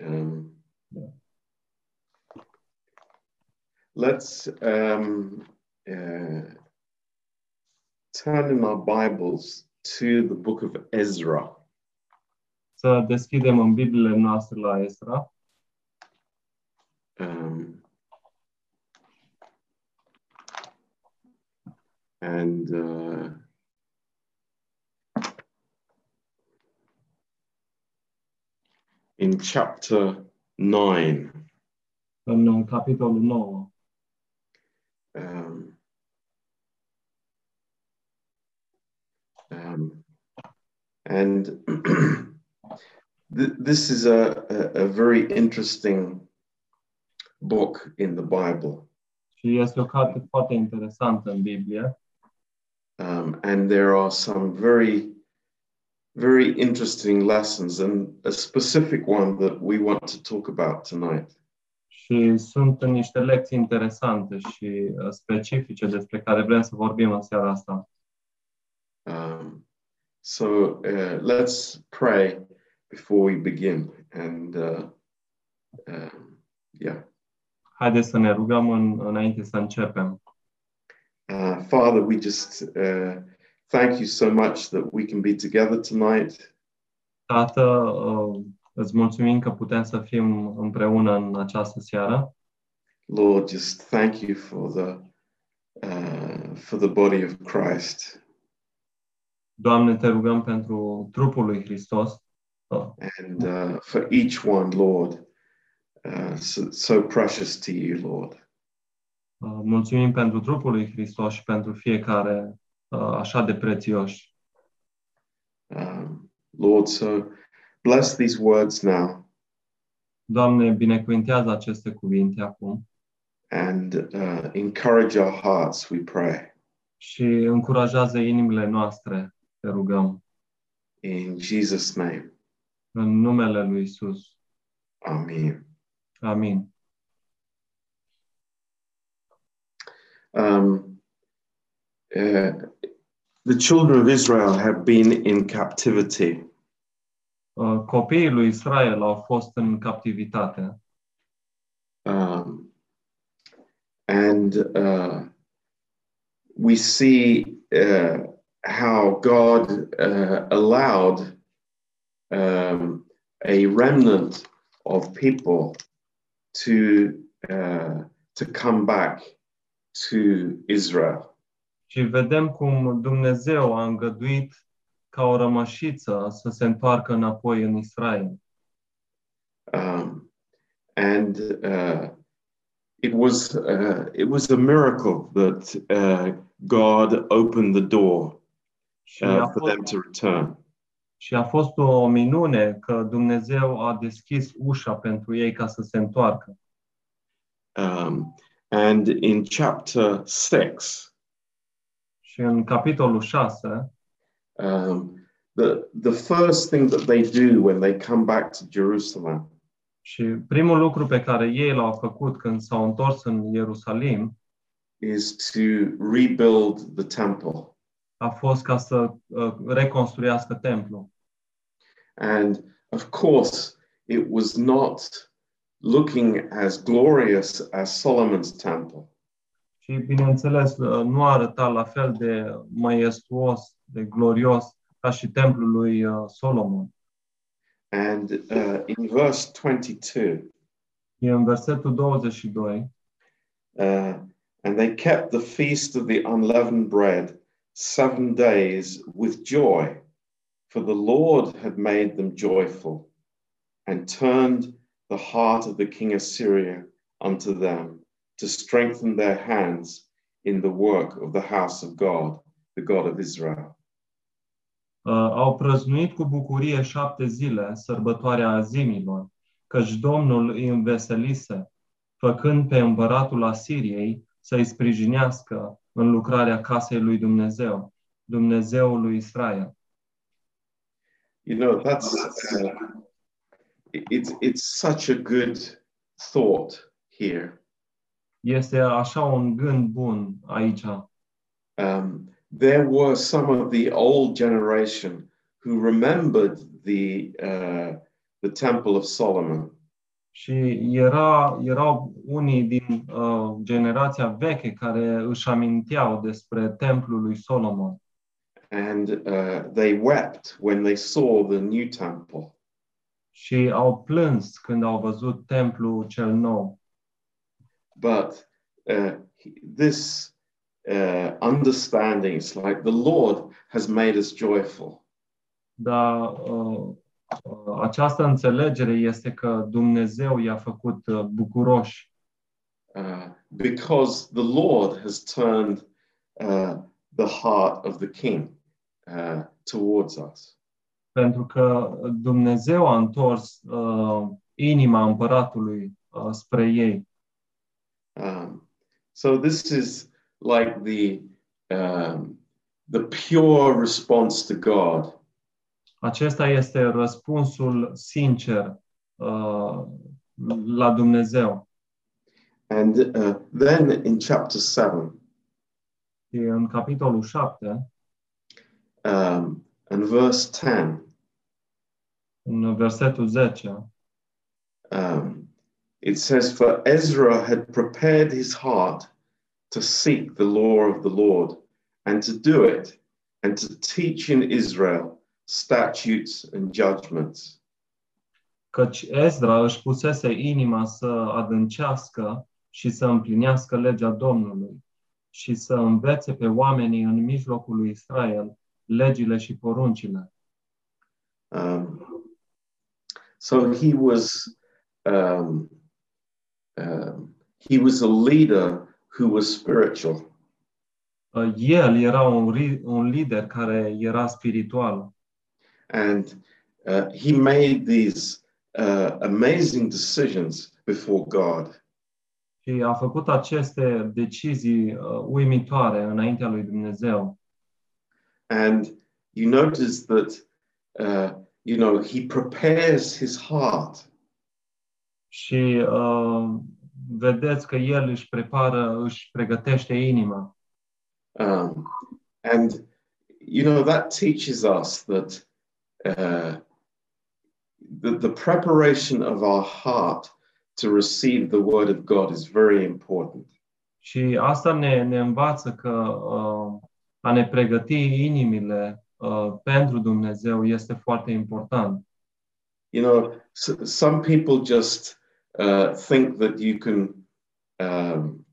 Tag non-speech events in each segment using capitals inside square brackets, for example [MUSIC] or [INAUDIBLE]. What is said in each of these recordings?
Um, Yeah. let's um, uh, turn in our Bibles to the book of Ezra. Să deschidem în Bibliile noastre la Esra. Um, and uh, in chapter 9, În capitolul 9. um, um, and [CLEARS THROAT] th- this is a, a, a very interesting book in the Bible. Și este o carte foarte interesantă în Biblie Um, and there are some very, very interesting lessons, and a specific one that we want to talk about tonight. și sunt niște lecții interesante și uh, specifice despre care vrem să vorbim în seara asta. Um, so uh, let's pray before we begin. And uh, um, yeah, Haideți să ne rugăm în, înainte să începem. uh, Father, we just uh, thank you so much that we can be together tonight. Tată, uh, îți mulțumim că putem să fim împreună în această seară. Lord, just thank you for the uh, for the body of Christ. Doamne, te rugăm pentru trupul lui Hristos uh, and uh, for each one, Lord, uh, so, so precious to you, Lord. uh, mulțumim pentru trupul lui Hristos și pentru fiecare uh, așa de prețioși. Um, Lord, so bless these words now Doamne, binecuvintează aceste cuvinte acum and uh, encourage our hearts, we pray. și încurajează inimile noastre, te rugăm, In Jesus' name, în numele lui Isus. Amen. Amin. Um, uh, the children of Israel have been in captivity, Uh, Copiii lui Israel au fost în captivitate um, and uh, we see uh, how God uh, allowed um, a remnant of people to uh, to come back to Israel. Și vedem cum Dumnezeu a îngăduit ca o rămășiță să se întoarcă înapoi în Israel. Um, and uh, it was uh, it was a miracle that uh, God opened the door Și a, uh, for them fost, to return. și a fost o minune că Dumnezeu a deschis ușa pentru ei ca să se întoarcă. Um, and in chapter six, Și în capitolul 6, um, the the first thing that they do when they come back to Jerusalem și primul lucru pe care ei l-au făcut când s-au întors în Ierusalim is to rebuild the temple. a fost ca să uh, reconstruiască templul. And of course, it was not looking as glorious as Solomon's temple. Și, bineînțeles, uh, nu arăta la fel de de glorios ca și templul lui uh, Solomon. And uh, in verse 22, E în versetul 22, uh, and they kept the feast of the unleavened bread seven days with joy, for the Lord had made them joyful and turned the heart of the king of Syria unto them to strengthen their hands in the work of the house of God, the God of Israel. uh, au prăznuit cu bucurie șapte zile sărbătoarea azimilor, căci Domnul îi înveselise, făcând pe împăratul Asiriei să-i sprijinească în lucrarea casei lui Dumnezeu, Dumnezeul lui Israel. You know, that's uh, it- it's it's such a good thought here. Este așa un gând bun aici. Um, there were some of the old generation who remembered the uh, the Temple of Solomon, Și era, erau unii din uh, generația veche care își aminteau despre templul lui Solomon. And uh, they wept when they saw the new temple. Și au plâns când au văzut templul cel nou. But uh, this uh, understanding is like the Lord has made us joyful. Uh, uh, această înțelegere este că Dumnezeu i-a făcut uh, bucuroși uh, because the Lord has turned uh, the heart of the king uh, towards us. pentru că Dumnezeu a întors uh, inima împăratului uh, spre ei. Um, so this is like the um, the pure response to God. Acesta este răspunsul sincer uh, la Dumnezeu. And uh, then in chapter seven, Și în capitolul 7, um, and verse ten, în versetul 10, um, it says, "For Ezra had prepared his heart to seek the law of the Lord and to do it, and to teach in Israel statutes and judgments." căci Ezra își pusese inima să adâncească și să împlinească legea Domnului și să învețe pe oamenii în mijlocul lui Israel legile și poruncile. Um, so he was um, um, he was a leader who was spiritual, Uh, El era un, ri- un lider care era spiritual and uh, he made these uh, amazing decisions before God. și a făcut aceste decizii uh, uimitoare înaintea lui Dumnezeu. And you notice that uh, you know he prepares his heart, Și uh, vedeți că El își prepară, își pregătește inima. um, and you know that teaches us that uh, the, the preparation of our heart to receive the word of God is very important. Și asta ne, ne învață că uh, a ne pregăti inimile uh, pentru Dumnezeu este foarte important. You know, s- some people just uh, think that you can um,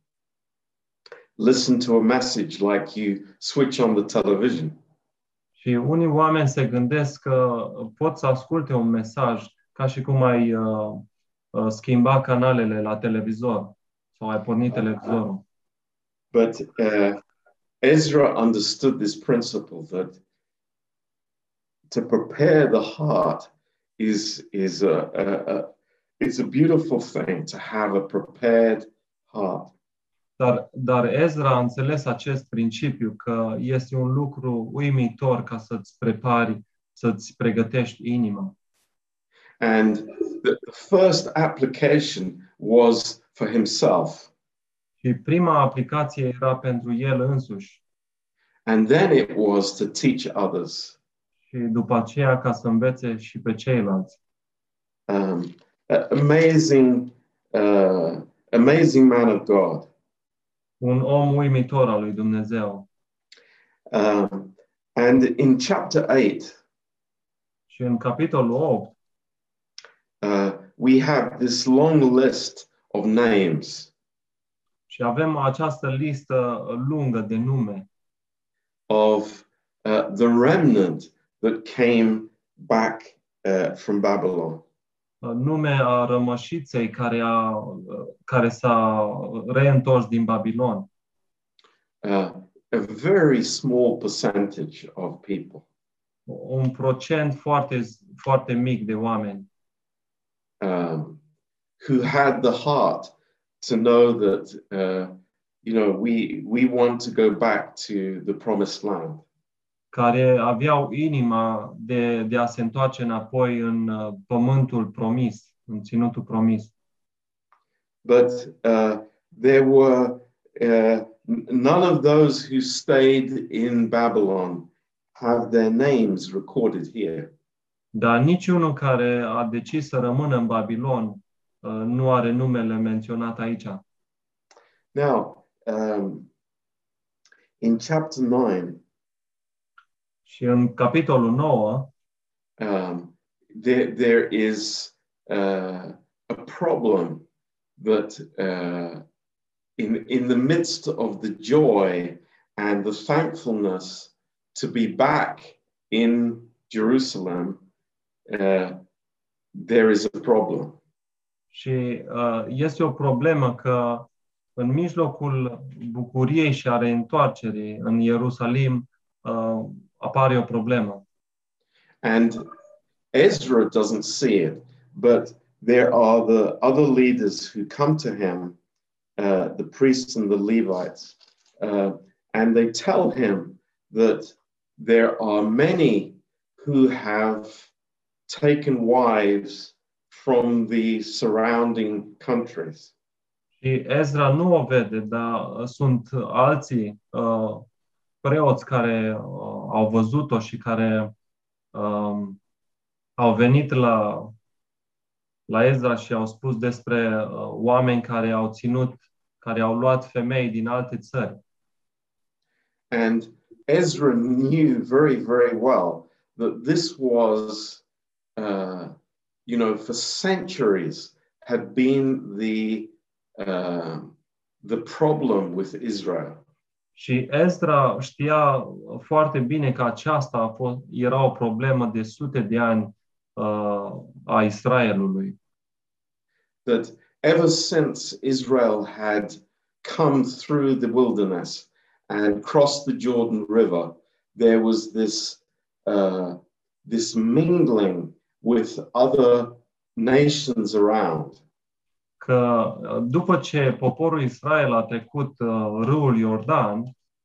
listen to a message like you switch on the television. Și unii oameni se gândesc că pot să asculte un mesaj ca și cum ai uh, uh, schimba canalele la televizor sau ai porni televizorul. But uh, Ezra understood this principle that to prepare the heart is is a, a, a it's a beautiful thing to have a prepared heart. Dar, dar Ezra a înțeles acest principiu că este un lucru uimitor ca să-ți prepari, să-ți pregătești inima. And the, the first application was for himself, Și prima aplicație era pentru el însuși and then it was to teach others. Și după aceea ca să învețe și pe ceilalți. Um, a- amazing, uh, amazing man of God. Un om uimitor al lui Dumnezeu. Um, and in chapter 8, Și în capitolul 8 uh, we have this long list of names și avem această listă lungă de nume of uh, the remnant that came back uh, from Babylon. nume a rămășiței care, a, care s-a reîntors din Babilon. Uh, a very small percentage of people. Un procent foarte, foarte mic de oameni um, who had the heart to know that uh, you know we we want to go back to the promised land care aveau inima de, de a se întoarce înapoi în uh, pământul promis, în ținutul promis. but uh, there were uh, n- none of those who stayed in babylon have their names recorded here Dar niciunul care a decis să rămână în Babilon uh, nu are numele menționat aici. Now, um, in chapter 9, Și în capitolul 9 um, there, there is uh, a problem that uh, in, in the midst of the joy and the thankfulness to be back in Jerusalem, uh, there is a problem. și uh, este o problemă că în mijlocul bucuriei și a reîntoarcerii în Ierusalim uh, apare o problemă. And Ezra doesn't see it, but there are the other leaders who come to him, uh, the priests and the Levites, uh, and they tell him that there are many who have taken wives from the surrounding countries. Și Ezra nu o vede, dar sunt alții uh, preoți care uh, au văzut-o și care um, au venit la, la Ezra și au spus despre uh, oameni care au ținut, care au luat femei din alte țări. And Ezra knew very, very well that this was, uh, you know, for centuries had been the uh, the problem with Israel. Și Ezra știa foarte bine că aceasta a fost, era o problemă de sute de ani uh, a Israelului. That ever since Israel had come through the wilderness and crossed the Jordan River, there was this uh, this mingling with other nations around. Că uh, după ce poporul Israel a trecut uh, râul Iordan,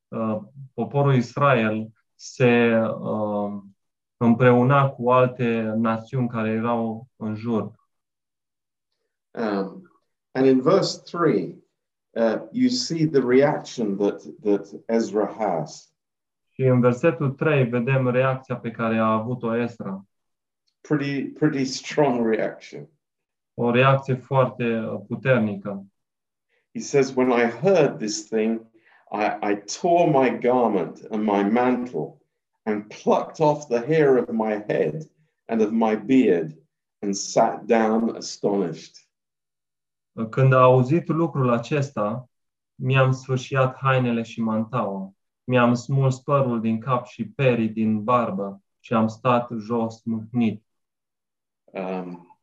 uh, poporul Israel se uh, împreuna cu alte națiuni care erau în jur. Um, and in verse 3, uh, you see the reaction that, that Ezra has. Și în versetul 3 vedem reacția pe care a avut-o Ezra. Pretty, pretty strong reaction. O reacție foarte uh, puternică. He says, When I heard this thing, I, I tore my garment and my mantle and plucked off the hair of my head and of my beard and sat down astonished. Când a auzit lucrul acesta, mi-am sfârșiat hainele și mantaua. Mi-am smuls părul din cap și perii din barbă și am stat jos mâhnit. Um,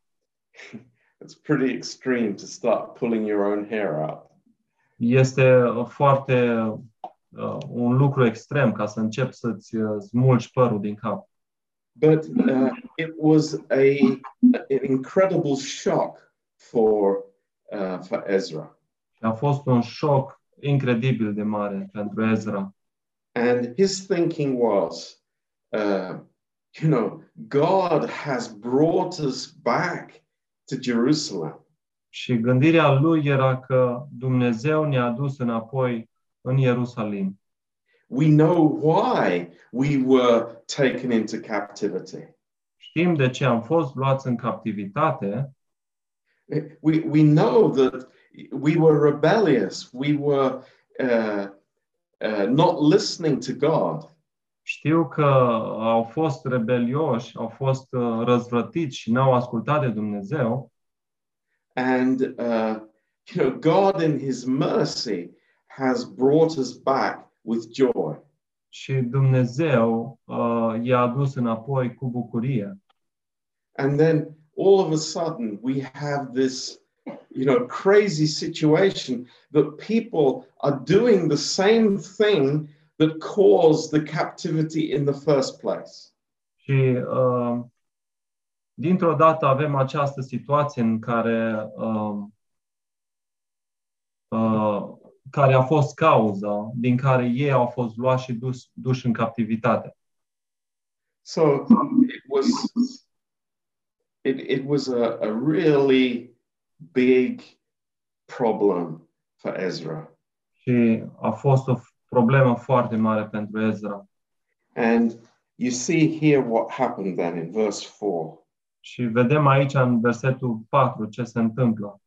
[LAUGHS] it's pretty extreme to start pulling your own hair out. Este foarte uh, un lucru extrem ca să începi să-ți uh, smulgi părul din cap. But uh, it was a, an incredible shock for, uh, for Ezra. A fost un șoc incredibil de mare pentru Ezra. And his thinking was, uh, you know, God has brought us back to Jerusalem. Și gândirea lui era că Dumnezeu ne-a adus înapoi în Ierusalim. We know why we were taken into captivity. Știm de ce am fost luați în captivitate, We, we know that we were rebellious. We were uh, uh, not listening to God. Știu că au fost rebelioși, au fost uh, răzvrătiți și n-au ascultat de Dumnezeu And, uh, you know, God in his mercy has brought us back with joy. și Dumnezeu uh, i-a adus înapoi cu bucurie. And then all of a sudden we have this, you know, crazy situation that people are doing the same thing that caused the captivity in the first place. Și uh, dintr-o dată avem această situație în care uh, uh, care a fost cauza din care ei au fost luați și dus, duși în captivitate. So it was it, it was a, a really big problem for Ezra. Și a fost o problemă foarte mare pentru Ezra. And you see here what happened then in verse 4. Și vedem aici în versetul 4 ce se întâmplă.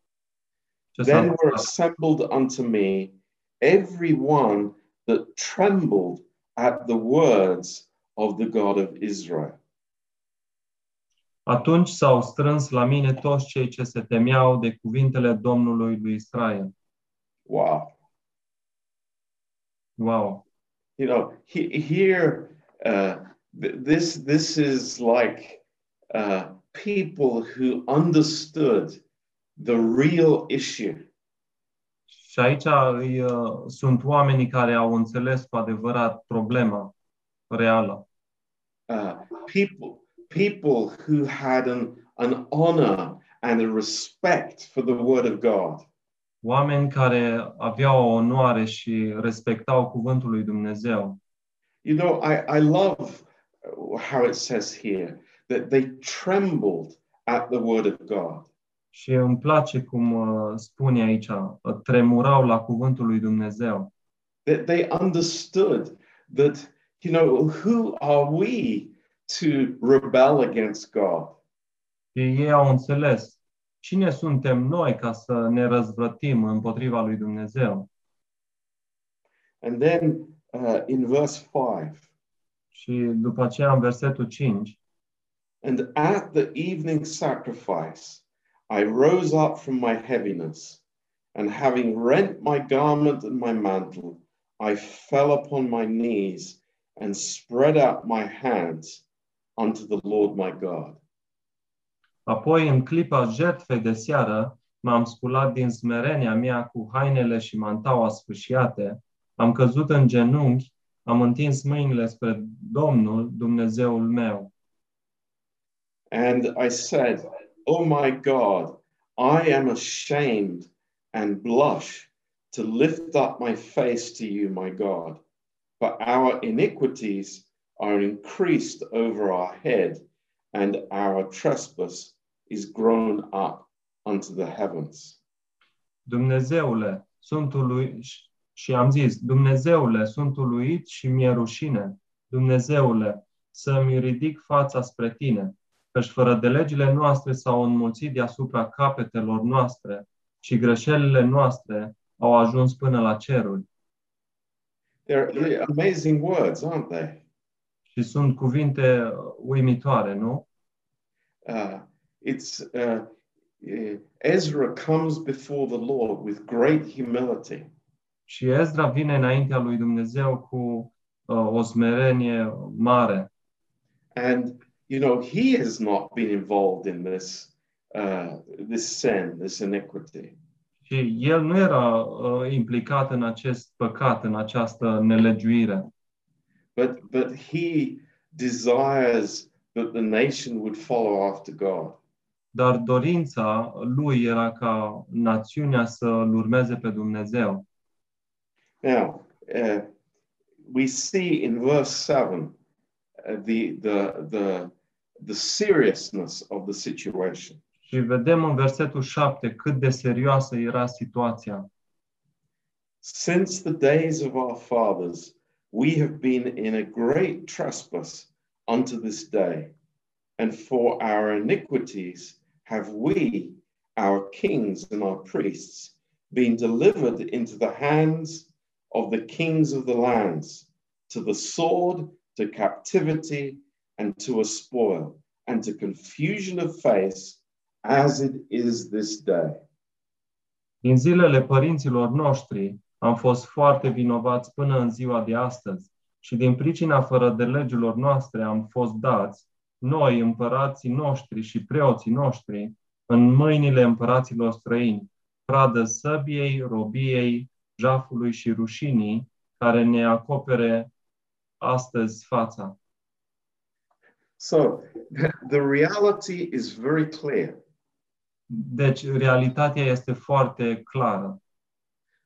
Ce s-a Then were întâmplat. assembled unto me every one that trembled at the words of the God of Israel. Atunci s-au strâns la mine toți cei ce se temeau de cuvintele Domnului lui Israel. Wow. Wow! You know, he, here, uh, th- this, this is like uh, people who understood the real issue. Și aici uh, sunt oamenii care au înțeles cu adevărat problema reală. Uh, people, people who had an, an honor and a respect for the word of God. Oameni care aveau o onoare și respectau cuvântul lui Dumnezeu. You know, I, I love how it says here that they trembled at the word of God. Și îmi place cum uh, spune aici, uh, tremurau la cuvântul lui Dumnezeu. That they understood that, you know, who are we to rebel against God? Și ei au înțeles cine suntem noi ca să ne răzvrătim împotriva lui Dumnezeu. And then uh, in verse 5, Și după aceea în versetul 5, and at the evening sacrifice, I rose up from my heaviness, and having rent my garment and my mantle, I fell upon my knees and spread out my hands unto the Lord my God. Apoi, în clipa jertfei de seară, m-am sculat din smerenia mea cu hainele și mantaua sfâșiate, am căzut în genunchi, am întins mâinile spre Domnul, Dumnezeul meu. And I said, Oh my God, I am ashamed and blush to lift up my face to you, my God. For our iniquities are increased over our head, and our trespass is grown up unto the heavens. Dumnezeule, sunt ului... Și am zis, Dumnezeule, sunt uluit și mi-e rușine. Dumnezeule, să-mi ridic fața spre tine, căci fără de legile noastre s-au înmulțit deasupra capetelor noastre și greșelile noastre au ajuns până la ceruri. They're, they're amazing words, aren't they? Și sunt cuvinte uimitoare, nu? Uh, it's uh, uh, Ezra comes before the Lord with great humility. Și Ezra vine înaintea lui Dumnezeu cu uh, o smerenie mare. And you know, he has not been involved in this uh, this sin, this iniquity. Și el nu era uh, implicat în acest păcat, în această nelegiuire. But but he desires that the nation would follow after God. Dar dorința lui era ca națiunea să-L urmeze pe Dumnezeu. Now, uh, we see in verse seven uh, the the the the seriousness of the situation. Și vedem în versetul 7 cât de serioasă era situația. Since the days of our fathers, we have been in a great trespass unto this day, and for our iniquities have we, our kings and our priests, been delivered into the hands of the kings of the lands, to the sword, to captivity, and to a spoil, and to confusion of face, as it is this day. Din zilele părinților noștri am fost foarte vinovați până în ziua de astăzi și din pricina fără de legilor noastre am fost dați, noi, împărații noștri și preoții noștri, în mâinile împăraților străini, pradă săbiei, robiei, jafului și rușinii, care ne acopere astăzi fața. So the reality is very clear Deci, realitatea este foarte clară.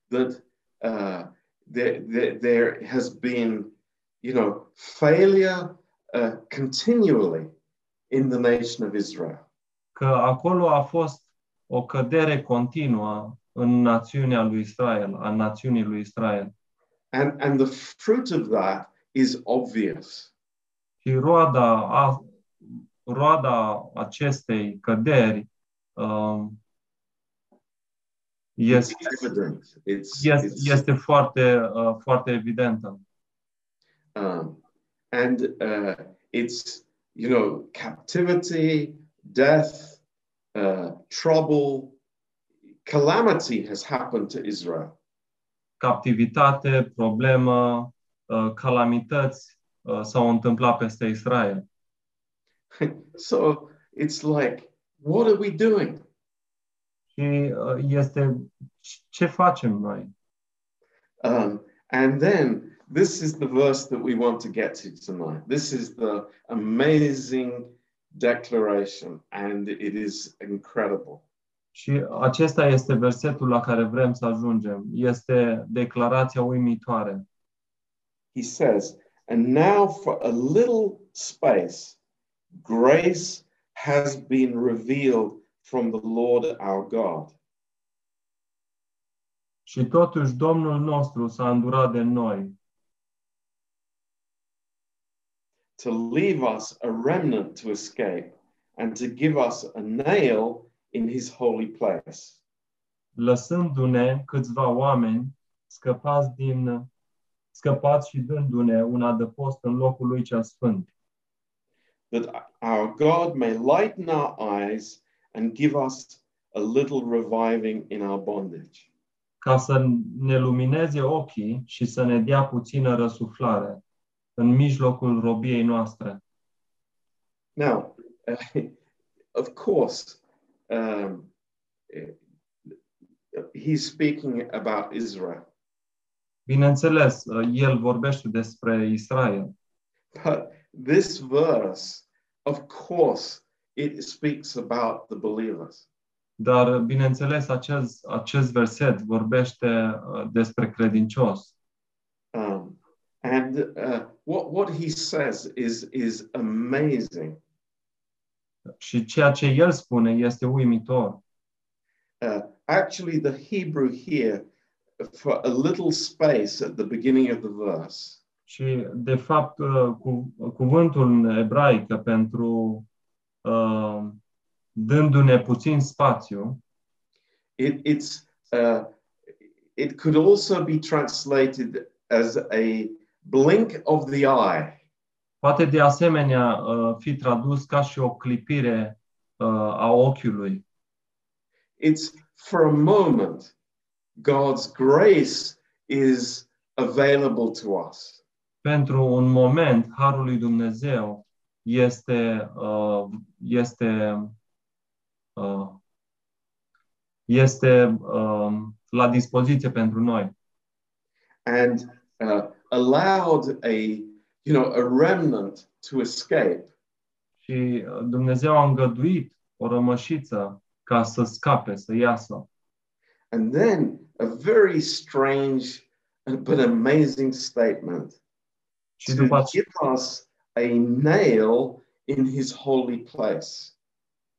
that uh, there, there, there has been, you know, failure uh, continually in the nation of Israel. Că acolo a fost o cădere continuă în națiunea lui Israel, a națiunii lui Israel. And, and the fruit of that is obvious. Și roada a, roada acestei căderi um, este, It's evident. It's, este, it's este foarte, uh, foarte evidentă. um, and uh, it's you know captivity, death, uh, trouble, calamity has happened to Israel. Captivitate, problemă, uh, calamități uh, s-au întâmplat peste Israel. [LAUGHS] so it's like, what are we doing? Și uh, este ce facem noi? Um, and then this is the verse that we want to get to tonight. This is the amazing declaration, and it is incredible. Și acesta este versetul la care vrem să ajungem. Este declarația uimitoare. He says, And now for a little space, grace has been revealed from the Lord our God. Și totuși Domnul nostru s-a îndurat de noi to leave us a remnant to escape and to give us a nail in his holy place. lăsându-ne câțiva oameni scăpați din scăpați și dându-ne un adăpost în locul lui cel sfânt, that our God may lighten our eyes and give us a little reviving in our bondage. ca să ne lumineze ochii și să ne dea puțină răsuflare în mijlocul robiei noastre. Now, [LAUGHS] of course, um, he's speaking about Israel, Bineînțeles, el vorbește despre Israel, but this verse, of course, it speaks about the believers. dar bineînțeles acest, acest verset vorbește uh, despre credincios. Um, and uh, what, what he says is, is amazing. Și ceea ce el spune este uimitor. Uh, actually, the Hebrew here, for a little space at the beginning of the verse, Și, de fapt, uh, cu, cuvântul în ebraică pentru uh, dându-ne puțin spațiu, it, it's, uh, it could also be translated as a blink of the eye. poate de asemenea uh, fi tradus ca și o clipire uh, a ochiului. It's for a moment, God's grace is available to us. Pentru un moment, Harul lui Dumnezeu este, uh, este, uh, este um, la dispoziție pentru noi. and uh, allowed a you know a remnant to escape. Și uh, Dumnezeu a îngăduit o rămășiță ca să scape, să iasă. and then a very strange but amazing statement. Și to după, ace- give us a nail in his holy place.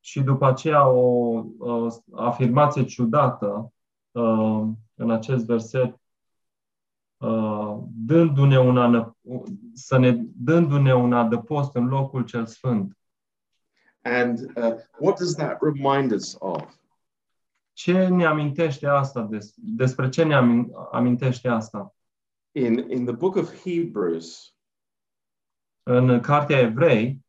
Și după aceea o uh, afirmație ciudată uh, în acest verset, uh, dându-ne un ană, să ne, dându-ne un adăpost în locul cel sfânt. and uh, what does that remind us of Ce ne amintește asta? Des, despre ce ne amin, amintește asta? in in the book of hebrews În Cartea Evrei,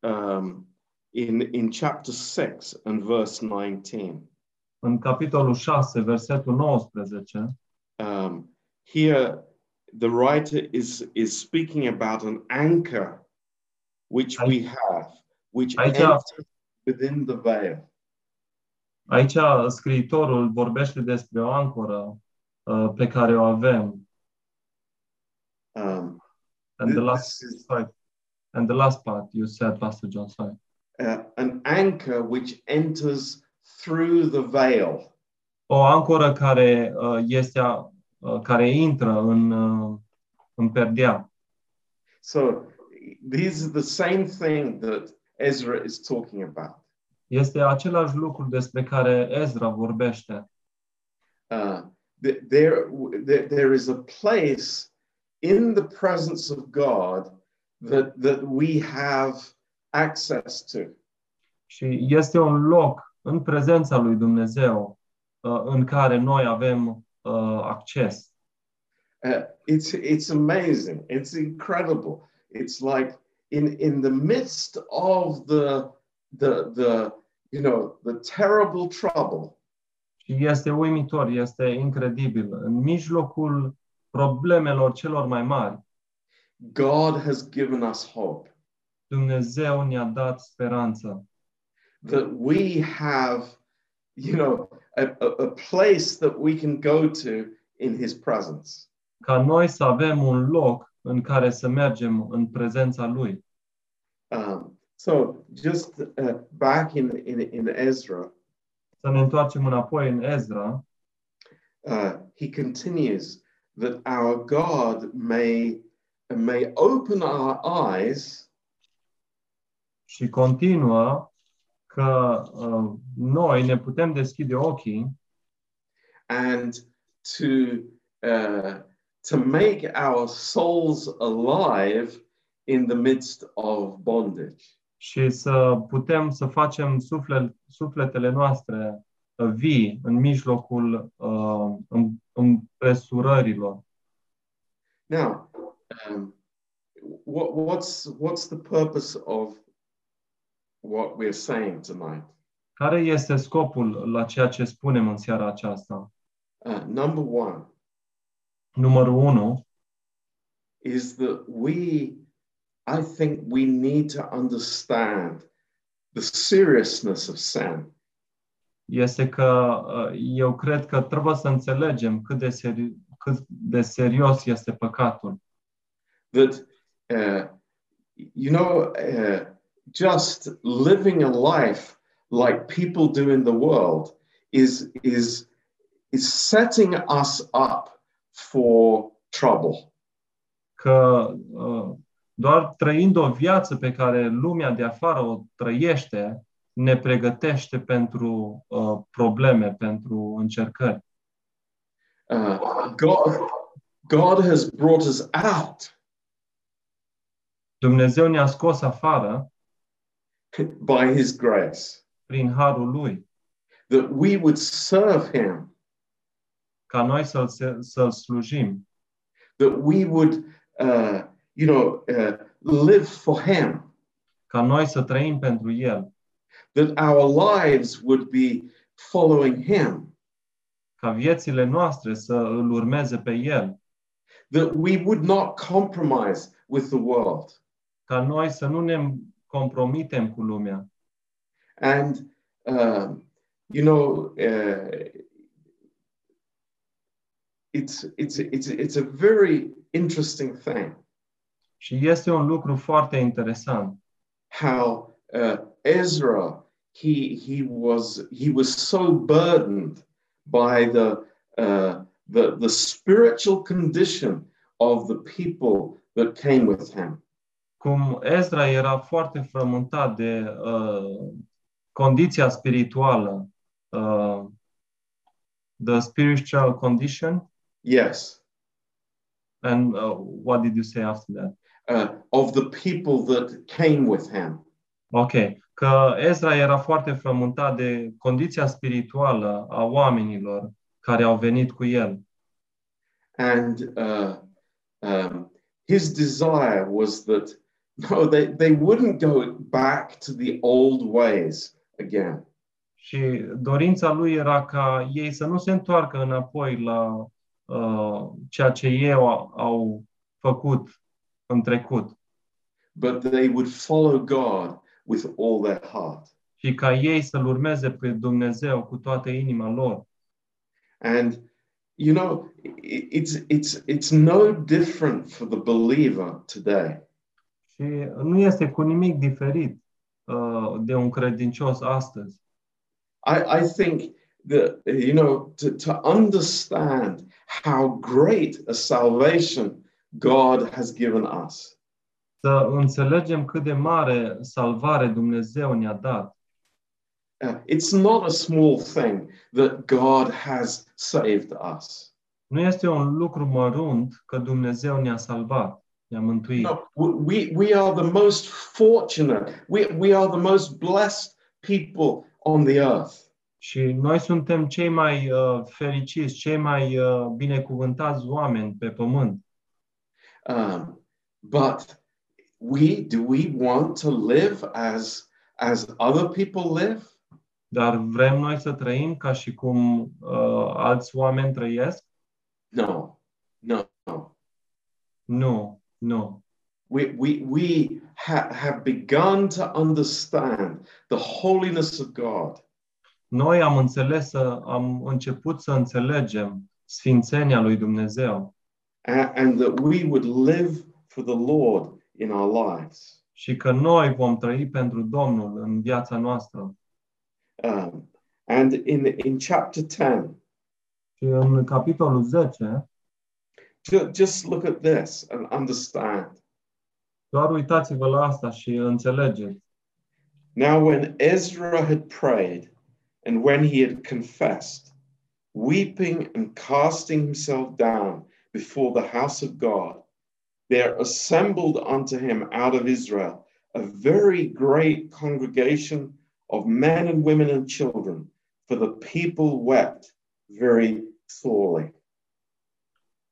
um, in in chapter 6 and verse 19 în capitolul 6, versetul 19, um, here the writer is is speaking about an anchor which we have which Aici- enters within the veil aici scriitorul vorbește despre o ancoră uh, pe care o avem. um, And the last, is- sorry, and the last part you said, Pastor John, sorry. uh, an anchor which enters through the veil O ancoră care uh, este a, care intră în, uh, în perdea. so these are the same thing that Ezra is talking about Este același lucru despre care Ezra vorbește. uh, th- there, there there is a place in the presence of God that that we have access to. Și este un loc în prezența lui Dumnezeu uh, în care noi avem uh, acces. Uh, it's it's amazing. It's incredible. It's like in in the midst of the the the you know the terrible trouble. Și este uimitor, este incredibil. În mijlocul problemelor celor mai mari, God has given us hope Dumnezeu ne-a dat speranță. that we have, you know, a, a, place that we can go to in His presence. Ca noi să avem un loc în care să mergem în prezența Lui. Um, so just uh, back in, in in Ezra, Să ne întoarcem înapoi în Ezra, uh, he continues that our God may may open our eyes și continuă că uh, noi ne putem deschide ochii and to uh, to make our souls alive in the midst of bondage. și să putem să facem suflet, sufletele noastre uh, vii în mijlocul uh, în- împresurărilor. Now, um, what, what's what's the purpose of what we're saying tonight? Care este scopul la ceea ce spunem în seara aceasta? Uh, number one Numărul 1 is that we, I think, we need to understand the seriousness of sin. este că uh, eu cred că trebuie să înțelegem cât de, seri- cât de serios este păcatul. That uh, you know, uh, just living a life like people do in the world is is is setting us up for trouble. Că uh, doar trăind o viață pe care lumea de afară o trăiește, ne pregătește pentru uh, probleme, pentru încercări. Uh, God, God has brought us out Dumnezeu ne-a scos afară [LAUGHS] by His grace, prin harul lui, that we would serve Him, ca noi să-l, să-l slujim, that we would, uh, you know, uh, live for Him, ca noi să trăim pentru el, that our lives would be following Him, ca viețile noastre să îl urmeze pe el, that we would not compromise with the world. ca noi să nu ne compromitem cu lumea. And, um, you know, uh, it's, it's, it's, it's a very interesting thing Și este un lucru foarte interesant how uh, Ezra, he, he, was, he was so burdened by the, uh, the, the spiritual condition of the people that came with him. Cum Ezra era foarte frământat de uh, condiția spirituală, uh, the spiritual condition, Yes. and uh, what did you say after that? Uh, of the people that came with him. Ok, că Ezra era foarte frământat de condiția spirituală a oamenilor care au venit cu el. And uh, um, his desire was that no, they, they wouldn't go back to the old ways again. Și dorința lui era ca ei să nu se întoarcă înapoi la uh, ceea ce ei au, au făcut în trecut, but they would follow God with all their heart. și ca ei să-L urmeze pe Dumnezeu cu toată inima lor. And you know, i- it's it's it's no different for the believer today. Și nu este cu nimic diferit uh, de un credincios astăzi. I, I think that you know to, to understand how great a salvation God has given us. Să înțelegem cât de mare salvare Dumnezeu ne-a dat. Uh, it's not a small thing that God has saved us. Nu este un lucru mărunt că Dumnezeu ne-a salvat, ne-a mântuit. No, we, we are the most fortunate. We, we are the most blessed people on the earth. Și noi suntem cei mai uh, fericiți, cei mai uh, binecuvântați oameni pe pământ. Um, but we do we want to live as as other people live? Dar vrem noi să trăim ca și cum uh, alți oameni trăiesc? No, no, no. Nu, nu. We we we ha- have begun to understand the holiness of God. Noi am înțeles, să, am început să înțelegem sfințenia lui Dumnezeu a- and that we would live for the Lord in our lives. și că noi vom trăi pentru Domnul în viața noastră. Um, and in in chapter 10, Și în capitolul 10, ju- just look at this and understand. doar uitați-vă la asta și înțelegeți. Now, when Ezra had prayed and when he had confessed, weeping and casting himself down before the house of God, there assembled unto him out of Israel a very great congregation of men and women and children, for the people wept very sorely.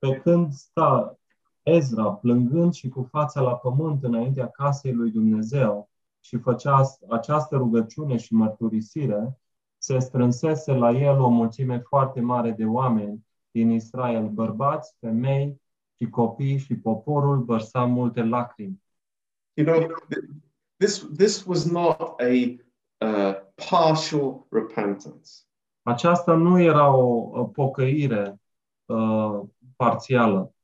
Pe când sta Ezra plângând și cu fața la pământ înaintea casei lui Dumnezeu și făcea această rugăciune și mărturisire, se strânsese la el o mulțime foarte mare de oameni din Israel, bărbați, femei și copii și poporul vărsa multe lacrimi. You know, th- this, this was not a uh, partial repentance. Aceasta nu era o, o pocăire uh, parțială.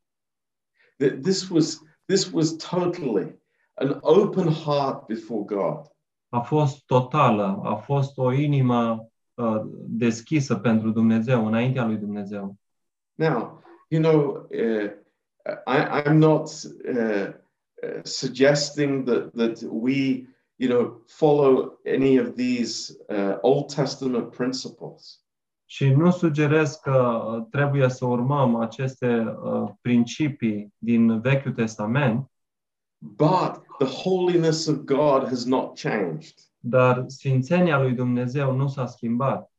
This was, this was totally an open heart before God. A fost totală, a fost o inimă uh, deschisă pentru Dumnezeu, înaintea lui Dumnezeu. Now, you know, uh, I, I'm not uh, suggesting that, that we, you know, follow any of these uh, Old Testament principles. Și nu sugerez că uh, trebuie să urmăm aceste uh, principii din Vechiul Testament, But the holiness of God has not changed. dar sfințenia lui Dumnezeu nu s-a schimbat.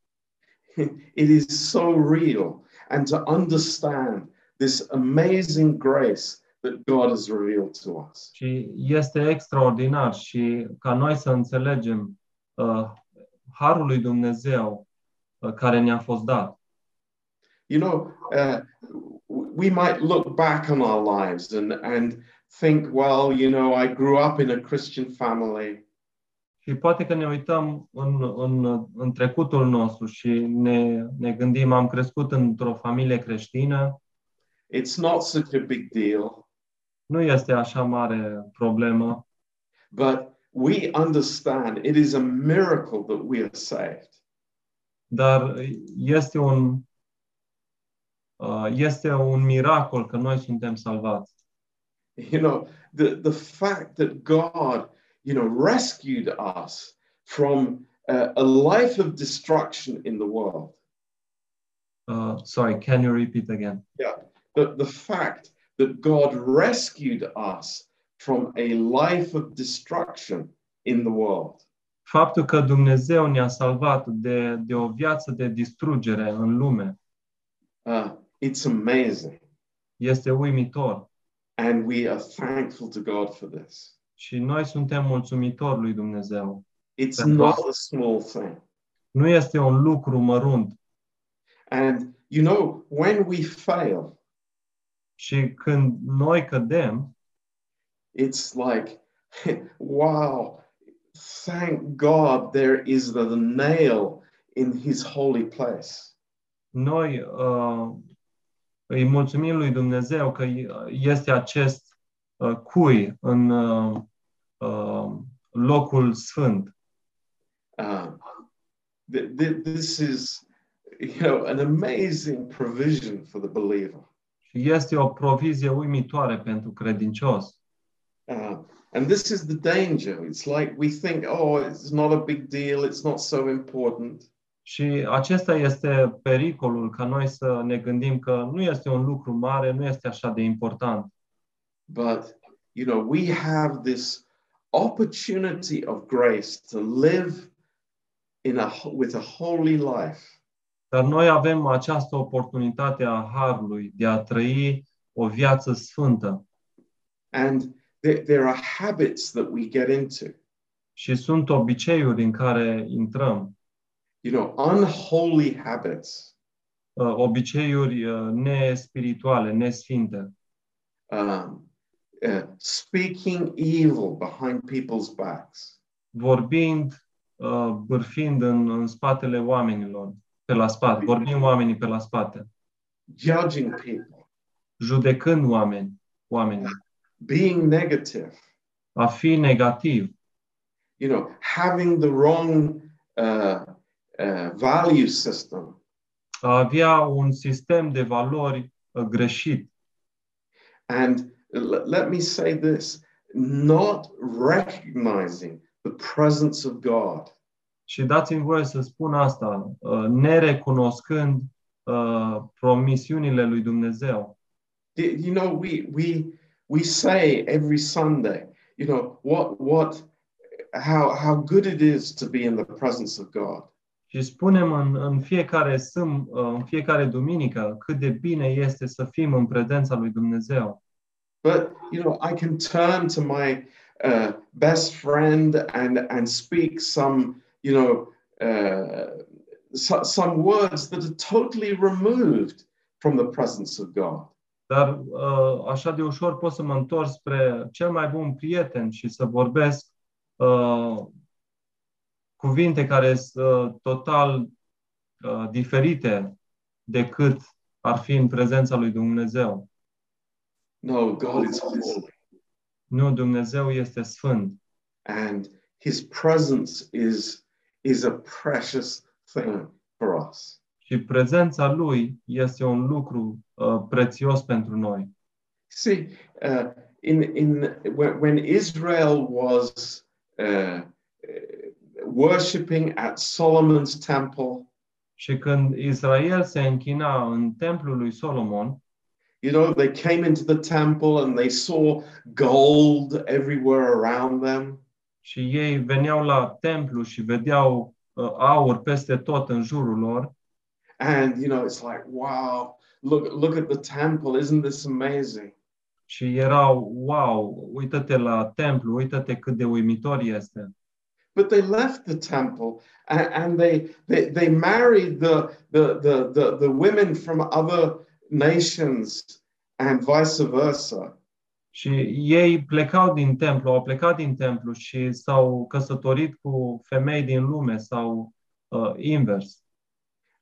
[LAUGHS] It is so real. And to understand this amazing grace that God has revealed to us. Și este extraordinar și ca noi să înțelegem uh, harul lui Dumnezeu uh, care ne-a fost dat. You know, uh, we might look back on our lives and, and think, well, you know, I grew up in a Christian family. Și poate că ne uităm în, în, în trecutul nostru și ne, ne gândim, am crescut într-o familie creștină, It's not such a big deal. nu este așa mare problemă, But we understand it is a miracle that we are saved. Dar este un, uh, este un miracol că noi suntem salvați. You know, the, the fact that God, you know, rescued us from uh, a life of destruction in the world. Uh, sorry, can you repeat again? Yeah, The, the fact that God rescued us from a life of destruction in the world. Faptul că Dumnezeu ne-a salvat de, de o viață de distrugere în lume Uh, it's amazing. este uimitor And we are thankful to God for this. și noi suntem mulțumitori lui Dumnezeu. It's Thank not God. a small thing. Nu este un lucru mărunt And you know, when we fail, și când noi cădem, it's like, [LAUGHS] wow, thank God there is the nail in his holy place. noi uh, îi mulțumim lui Dumnezeu că este acest uh, cui în uh, uh, locul sfânt. Uh, th- th- this is, you know, an amazing provision for the believer. Și este o provizie uimitoare pentru credincios. Uh, and this is the danger. It's like we think, oh, it's not a big deal, it's not so important. Și acesta este pericolul ca noi să ne gândim că nu este un lucru mare, nu este așa de important. But you know, we have this opportunity of grace to live in a with a holy life. Dar noi avem această oportunitate a harului de a trăi o viață sfântă. And there, there are habits that we get into. Și sunt obiceiuri în care intrăm, You know, unholy habits. uh, obiceiuri uh, nespirituale, nesfinte, Um, uh, speaking evil behind people's backs. vorbind, uh, bârfind în, în spatele oamenilor, pe la spate, vorbind oamenii pe la spate, Judging people. judecând oameni, oamenii, Being negative. a fi negativ, You know, having the wrong uh, uh, value system. a avea un sistem de valori uh, greșit. And let me say this not recognizing the presence of God. Și dați-mi voie să spun asta, uh, nerecunoscând uh, promisiunile lui Dumnezeu. You know, we we we say every Sunday, you know, what what how how good it is to be in the presence of God. Și spunem în, în fiecare sâm, uh, în fiecare duminică cât de bine este să fim în prezența lui Dumnezeu. But you know, I can turn to my uh, best friend and and speak some, you know, uh, so, some words that are totally removed from the presence of God. Dar uh, așa de ușor pot să mă întorc spre cel mai bun prieten și să vorbesc uh, cuvinte care sunt uh, total uh, diferite decât ar fi în prezența lui Dumnezeu. No, God is holy, Nu, Dumnezeu este sfânt and His presence is is a precious thing for us. Și prezența lui este un lucru uh, prețios pentru noi. See, uh, in in when, when Israel was uh, uh, worshiping at Solomon's temple, Și când Israel se închina în templul lui Solomon, you know, they came into the temple and they saw gold everywhere around them. și ei veneau la templu și vedeau uh, aur peste tot în jurul lor And you know, it's like, wow, look look at the temple, isn't this amazing? și erau, wow, uită-te la templu, uită-te cât de uimitor este. But they left the temple and, and they, they they married the, the the the the women from other nations and vice versa. Și ei plecau din templu, au plecat din templu și s-au căsătorit cu femei din lume sau uh, invers.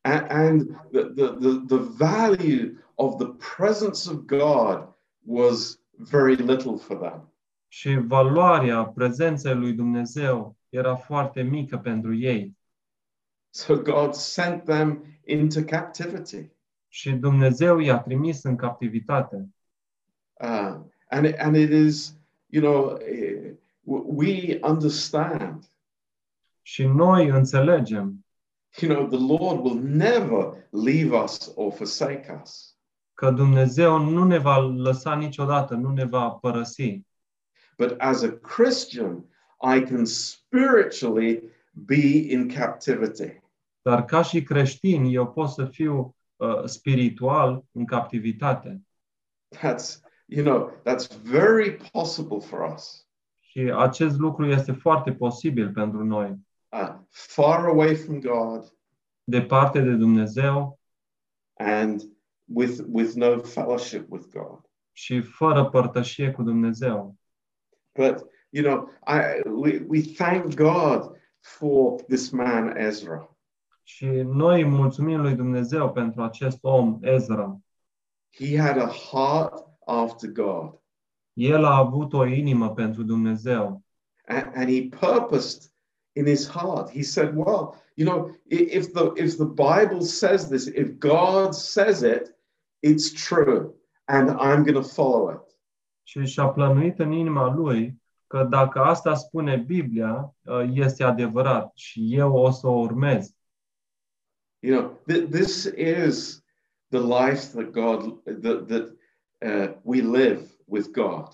And, and the, the, the, the value of the presence of God was very little for them. Și valoarea prezenței lui Dumnezeu era foarte mică pentru ei. So God sent them into captivity. Și Dumnezeu i-a trimis în captivitate. Uh, and, it, and it is, you know, eh, w- we understand, Și noi înțelegem you know, the Lord will never leave us or forsake us. că Dumnezeu nu ne va lăsa niciodată, nu ne va părăsi. But as a Christian, I can spiritually be in captivity. Dar ca și creștin, eu pot să fiu uh, spiritual în captivitate. That's, you know, that's very possible for us. Și acest lucru este foarte posibil pentru noi. Uh, far away from God Departe de Dumnezeu and with, with no fellowship with God. și fără părtășie cu Dumnezeu. But, you know, I, we, we thank God for this man, Ezra. Și noi mulțumim lui Dumnezeu pentru acest om, Ezra. He had a heart after God. El a avut o inimă pentru Dumnezeu And, and he purposed in his heart. He said, well, you know, if the, if the Bible says this, if God says it, it's true. And I'm going to follow it. și și-a plănuit în inima lui că dacă asta spune Biblia, uh, este adevărat și eu o să o urmez. You know, th- this is the life that God, that, that uh, we live with God.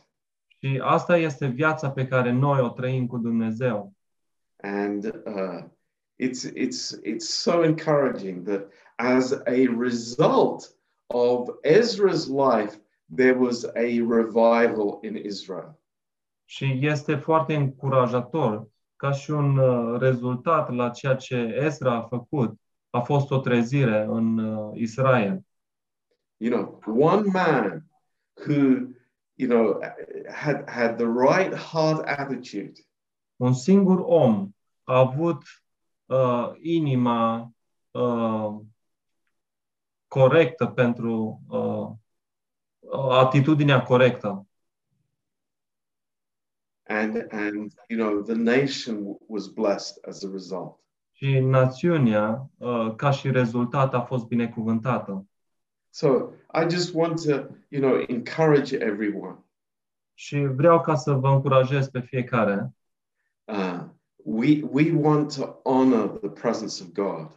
Și asta este viața pe care noi o trăim cu Dumnezeu. And uh, it's, it's, it's so encouraging that as a result of Ezra's life, there was a revival in Israel. Și este foarte încurajator ca și un uh, rezultat la ceea ce Ezra a făcut, a fost o trezire în uh, Israel. You know, one man who, you know, had, had the right heart attitude Un singur om a avut uh, inima uh, corectă pentru uh, atitudinea corectă. and, and, you know, the nation was blessed as a result. Și națiunea, uh, ca și rezultat, a fost binecuvântată. So I just want to, you know, encourage everyone. Și vreau ca să vă încurajez pe fiecare. Uh, we, we want to honor the presence of God.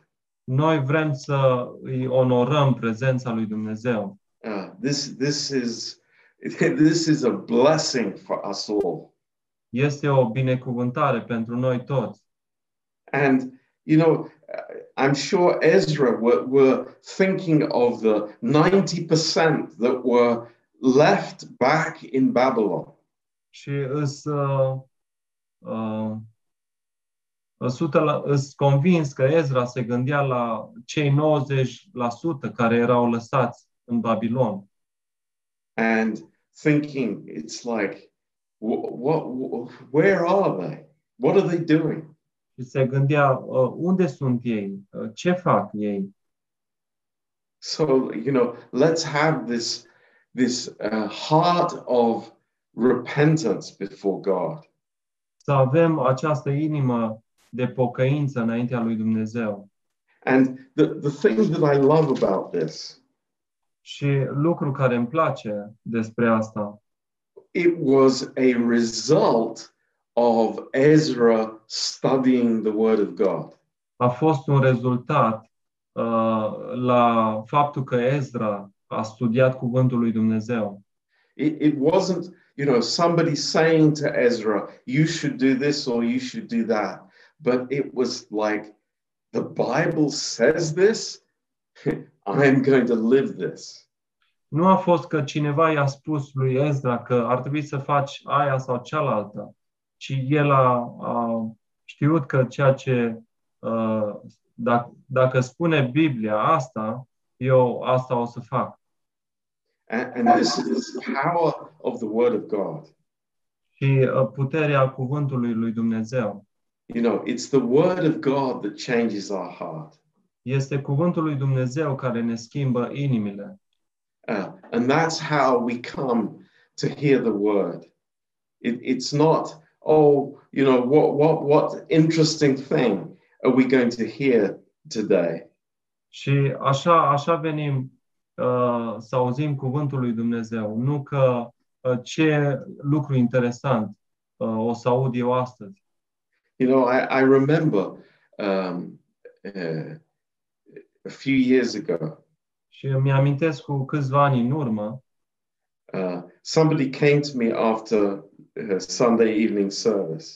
Noi vrem să îi onorăm prezența lui Dumnezeu. Uh, this, this, is, [LAUGHS] this is a blessing for us all. Este o binecuvântare pentru noi toți. And, you know, I'm sure Ezra were, were thinking of the 90% that were left back in Babylon. Și îs, uh, uh, sută la, îs convins că Ezra se gândea la cei 90% care erau lăsați în Babilon. and thinking it's like what, what where are they what are they doing Și se gândea uh, unde sunt ei, uh, ce fac ei. so you know let's have this this uh, heart of repentance before god Să avem această inimă de pocăință înaintea lui Dumnezeu. and the, the thing that i love about this Și lucru care îmi place despre asta it was a result of ezra studying the word of god a fost un rezultat uh, la faptul că Ezra a studiat cuvântul lui Dumnezeu. It, it wasn't, you know, somebody saying to Ezra, you should do this or you should do that. But it was like, the Bible says this, [LAUGHS] I'm going to live this. Nu a fost că cineva i-a spus lui Ezra că ar trebui să faci aia sau cealaltă, ci el a, a știut că ceea ce, uh, dacă, dacă spune Biblia asta, eu asta o să fac. And, and this is the power of the Word of God. Și uh, puterea cuvântului lui Dumnezeu. You know, it's the Word of God that changes our heart. Este cuvântul lui Dumnezeu care ne schimbă inimile. Uh, and that's how we come to hear the Word. It, it's not, oh, you know, what, what, what interesting thing are we going to hear today? Și așa, așa venim să auzim cuvântul lui Dumnezeu. Nu că uh, ce lucru interesant uh, o să aud eu astăzi. You know, I, I remember um, uh, a few years ago, Și îmi amintesc cu câțiva ani în urmă, uh, somebody came to me after uh, Sunday evening service.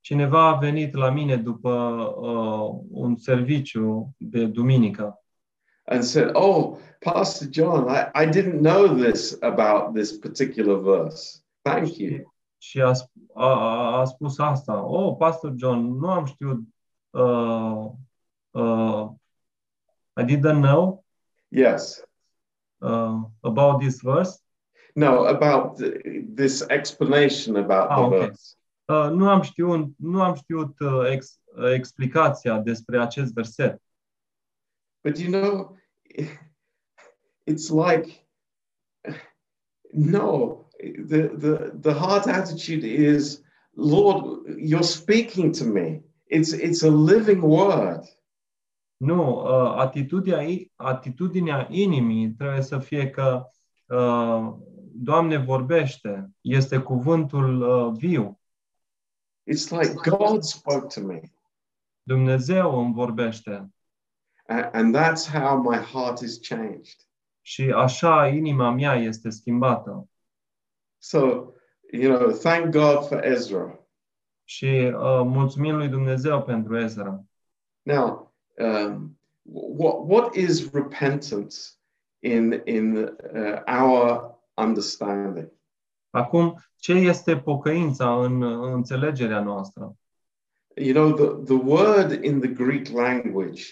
cineva a venit la mine după uh, un serviciu de duminică and said, Oh, Pastor John, I, I didn't know this about this particular verse. Thank you. și a, a, a, spus asta. Oh, Pastor John, nu am știut. Uh, uh, I didn't know Yes. uh, about this verse. No, about th- this explanation about Ah, the okay. verse. Uh, nu am știut, nu am știut uh, ex, uh, explicația despre acest verset. But you know, it's like, no, the, the, the heart attitude is, Lord, you're speaking to me. It's, it's a living word. Nu, uh, atitudinea, i- atitudinea inimii trebuie să fie că uh, Doamne vorbește, este cuvântul uh, viu. It's like God spoke to me. Dumnezeu îmi vorbește A- And that's how my heart is changed. și așa inima mea este schimbată. So, You know, thank God for Ezra. Și uh, mulțumim lui Dumnezeu pentru Ezra. Now, um, what what is repentance in in uh, our understanding? Acum, ce este pocăința în, în înțelegerea noastră? You know, the the word in the Greek language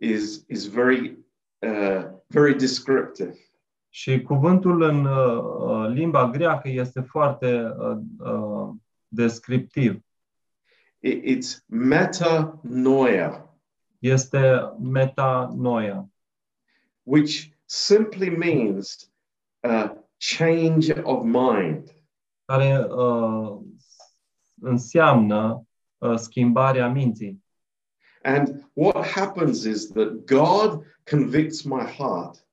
is is very uh, very descriptive. Și cuvântul în uh, uh, limba greacă este foarte uh, uh, descriptiv. It, it's metanoia, Este metanoia, which simply means uh, change of mind. care uh, înseamnă uh, schimbarea minții. And what happens is that God convicts my heart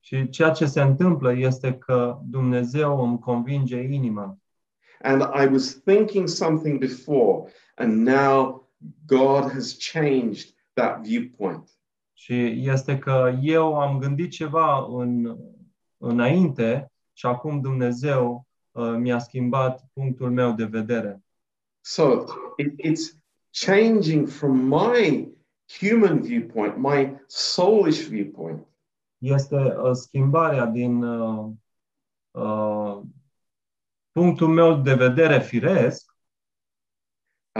Și ceea ce se întâmplă este că Dumnezeu îmi convinge inima. and I was thinking something before, and now God has changed that viewpoint. Și este că eu am gândit ceva în, înainte și acum Dumnezeu uh, mi-a schimbat punctul meu de vedere. So it, it's changing from my human viewpoint, my soulish viewpoint, Este uh, schimbarea din uh, uh, punctul meu de vedere firesc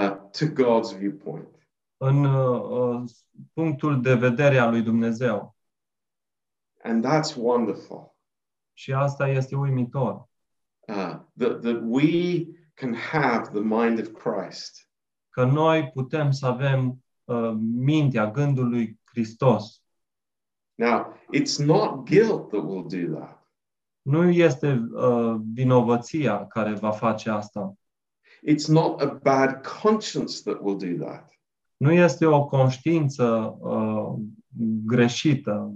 uh, to God's viewpoint. în uh, uh, punctul de vedere al lui Dumnezeu. And that's wonderful Și asta este uimitor. uh, that, that we can have the mind of Christ. Că noi putem să avem uh, mintea, gândul lui Hristos. Now, it's not guilt that will do that. Nu este uh, vinovăția care va face asta. It's not a bad conscience that will do that. Nu este o conștiință uh, greșită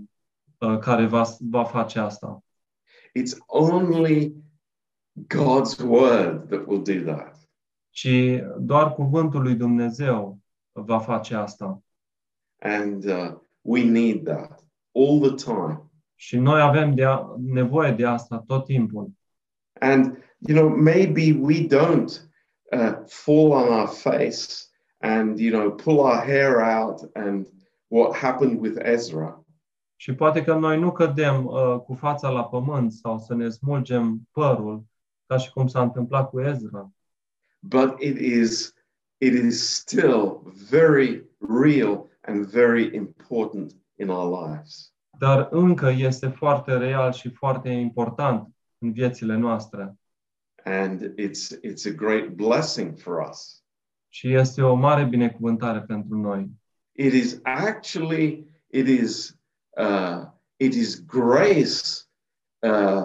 uh, care va, va face asta. It's only God's word that will do that. Ci doar cuvântul lui Dumnezeu va face asta. And uh, we need that all the time. Și noi avem de a, nevoie de asta tot timpul. And, you know, maybe we don't uh, fall on our face and, you know, pull our hair out and what happened with Ezra. Și poate că noi nu cădem uh, cu fața la pământ sau să ne smulgem părul, ca și cum s-a întâmplat cu Ezra. But it is it is still very real and very important in our lives. Dar încă este foarte real și foarte important în viețile noastre. And it's it's a great blessing for us. Și este o mare binecuvântare pentru noi. It is actually it is uh, it is grace uh,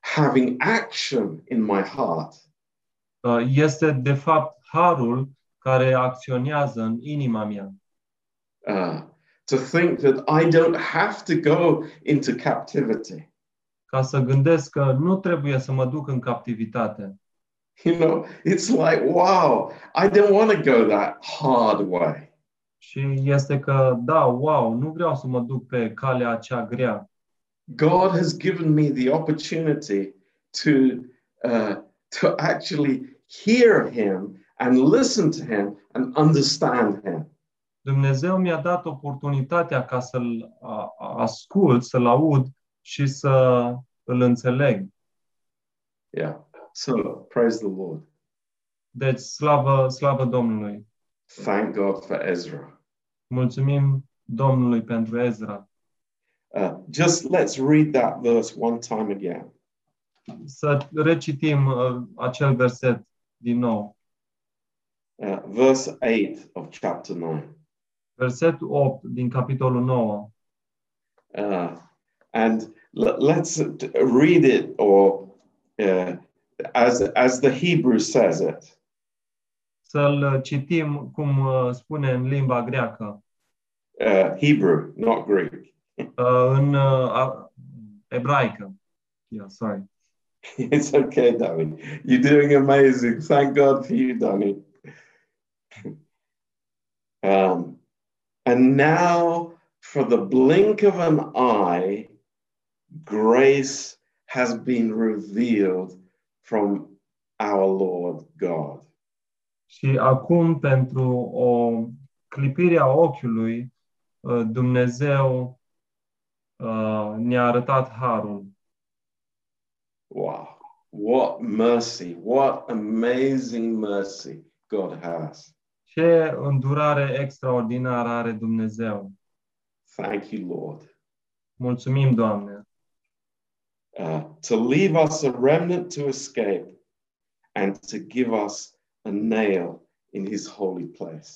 having action in my heart Este, de fapt, harul care acționează în inima mea. uh, to think that I don't have to go into captivity. Ca să gândesc că nu trebuie să mă duc în captivitate. You know, it's like wow, I don't want to go that hard way. Și este că, da, wow, nu vreau să mă duc pe calea acea grea. God has given me the opportunity to uh, to actually hear Him and listen to Him and understand Him. Dumnezeu mi-a dat oportunitatea ca să-l a- a- ascult, să-l aud și să îl înțeleg. Yeah. So praise the Lord. Deci, slavă, slavă Domnului! Thank God for Ezra. Mulțumim Domnului pentru Ezra. Uh, just let's read that verse one time again. Să recitim uh, acel verset din nou. Uh, verse 8 of chapter 9. Versetul 8 din capitolul 9. Uh, and let's read it or uh, as, as the Hebrew says it. Să-l citim cum uh, spune în limba greacă, Uh, Hebrew, not Greek. uh, în uh, ebraică. Yeah, sorry. [LAUGHS] It's okay, Danny. You're doing amazing. Thank God for you, Danny. [LAUGHS] um, and now, for the blink of an eye, grace has been revealed from our Lord God. Și acum, pentru o clipire a ochiului, uh, Dumnezeu uh, ne-a arătat harul. Wow. What mercy. What amazing mercy God has. Ce îndurare extraordinară are Dumnezeu. Thank you, Lord. Mulțumim, Doamne. Uh, to leave us a remnant to escape and to give us a nail in his holy place.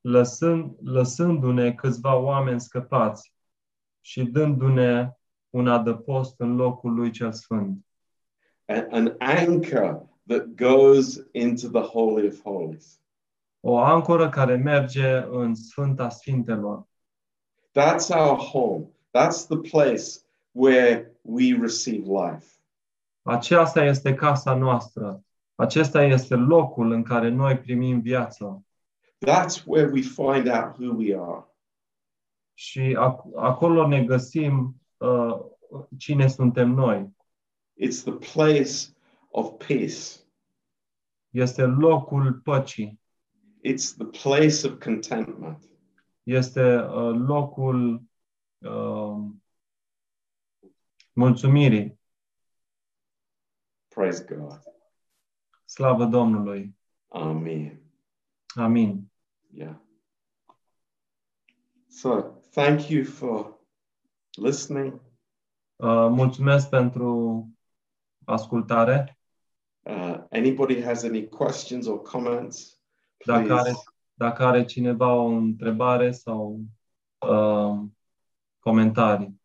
Lăsând, lăsându-ne câțiva oameni scăpați și dându-ne un adăpost în locul lui cel sfânt. A- an anchor that goes into the Holy of Holies. O ancoră care merge în Sfânta Sfintelor. That's our home. That's the place where we receive life. Aceasta este casa noastră. Acesta este locul în care noi primim viața. That's where we find out who we are. Și ac- acolo ne găsim uh, cine suntem noi. It's the place of peace. Este locul păcii. It's the place of contentment. Este uh, locul uh, mulțumirii. Praise God. Slavă Domnului. Amen. Amin. Yeah. So, thank you for listening. Uh, mulțumesc pentru ascultare. Uh, anybody has any questions or comments? Dacă Please. are, dacă are cineva o întrebare sau uh, comentarii.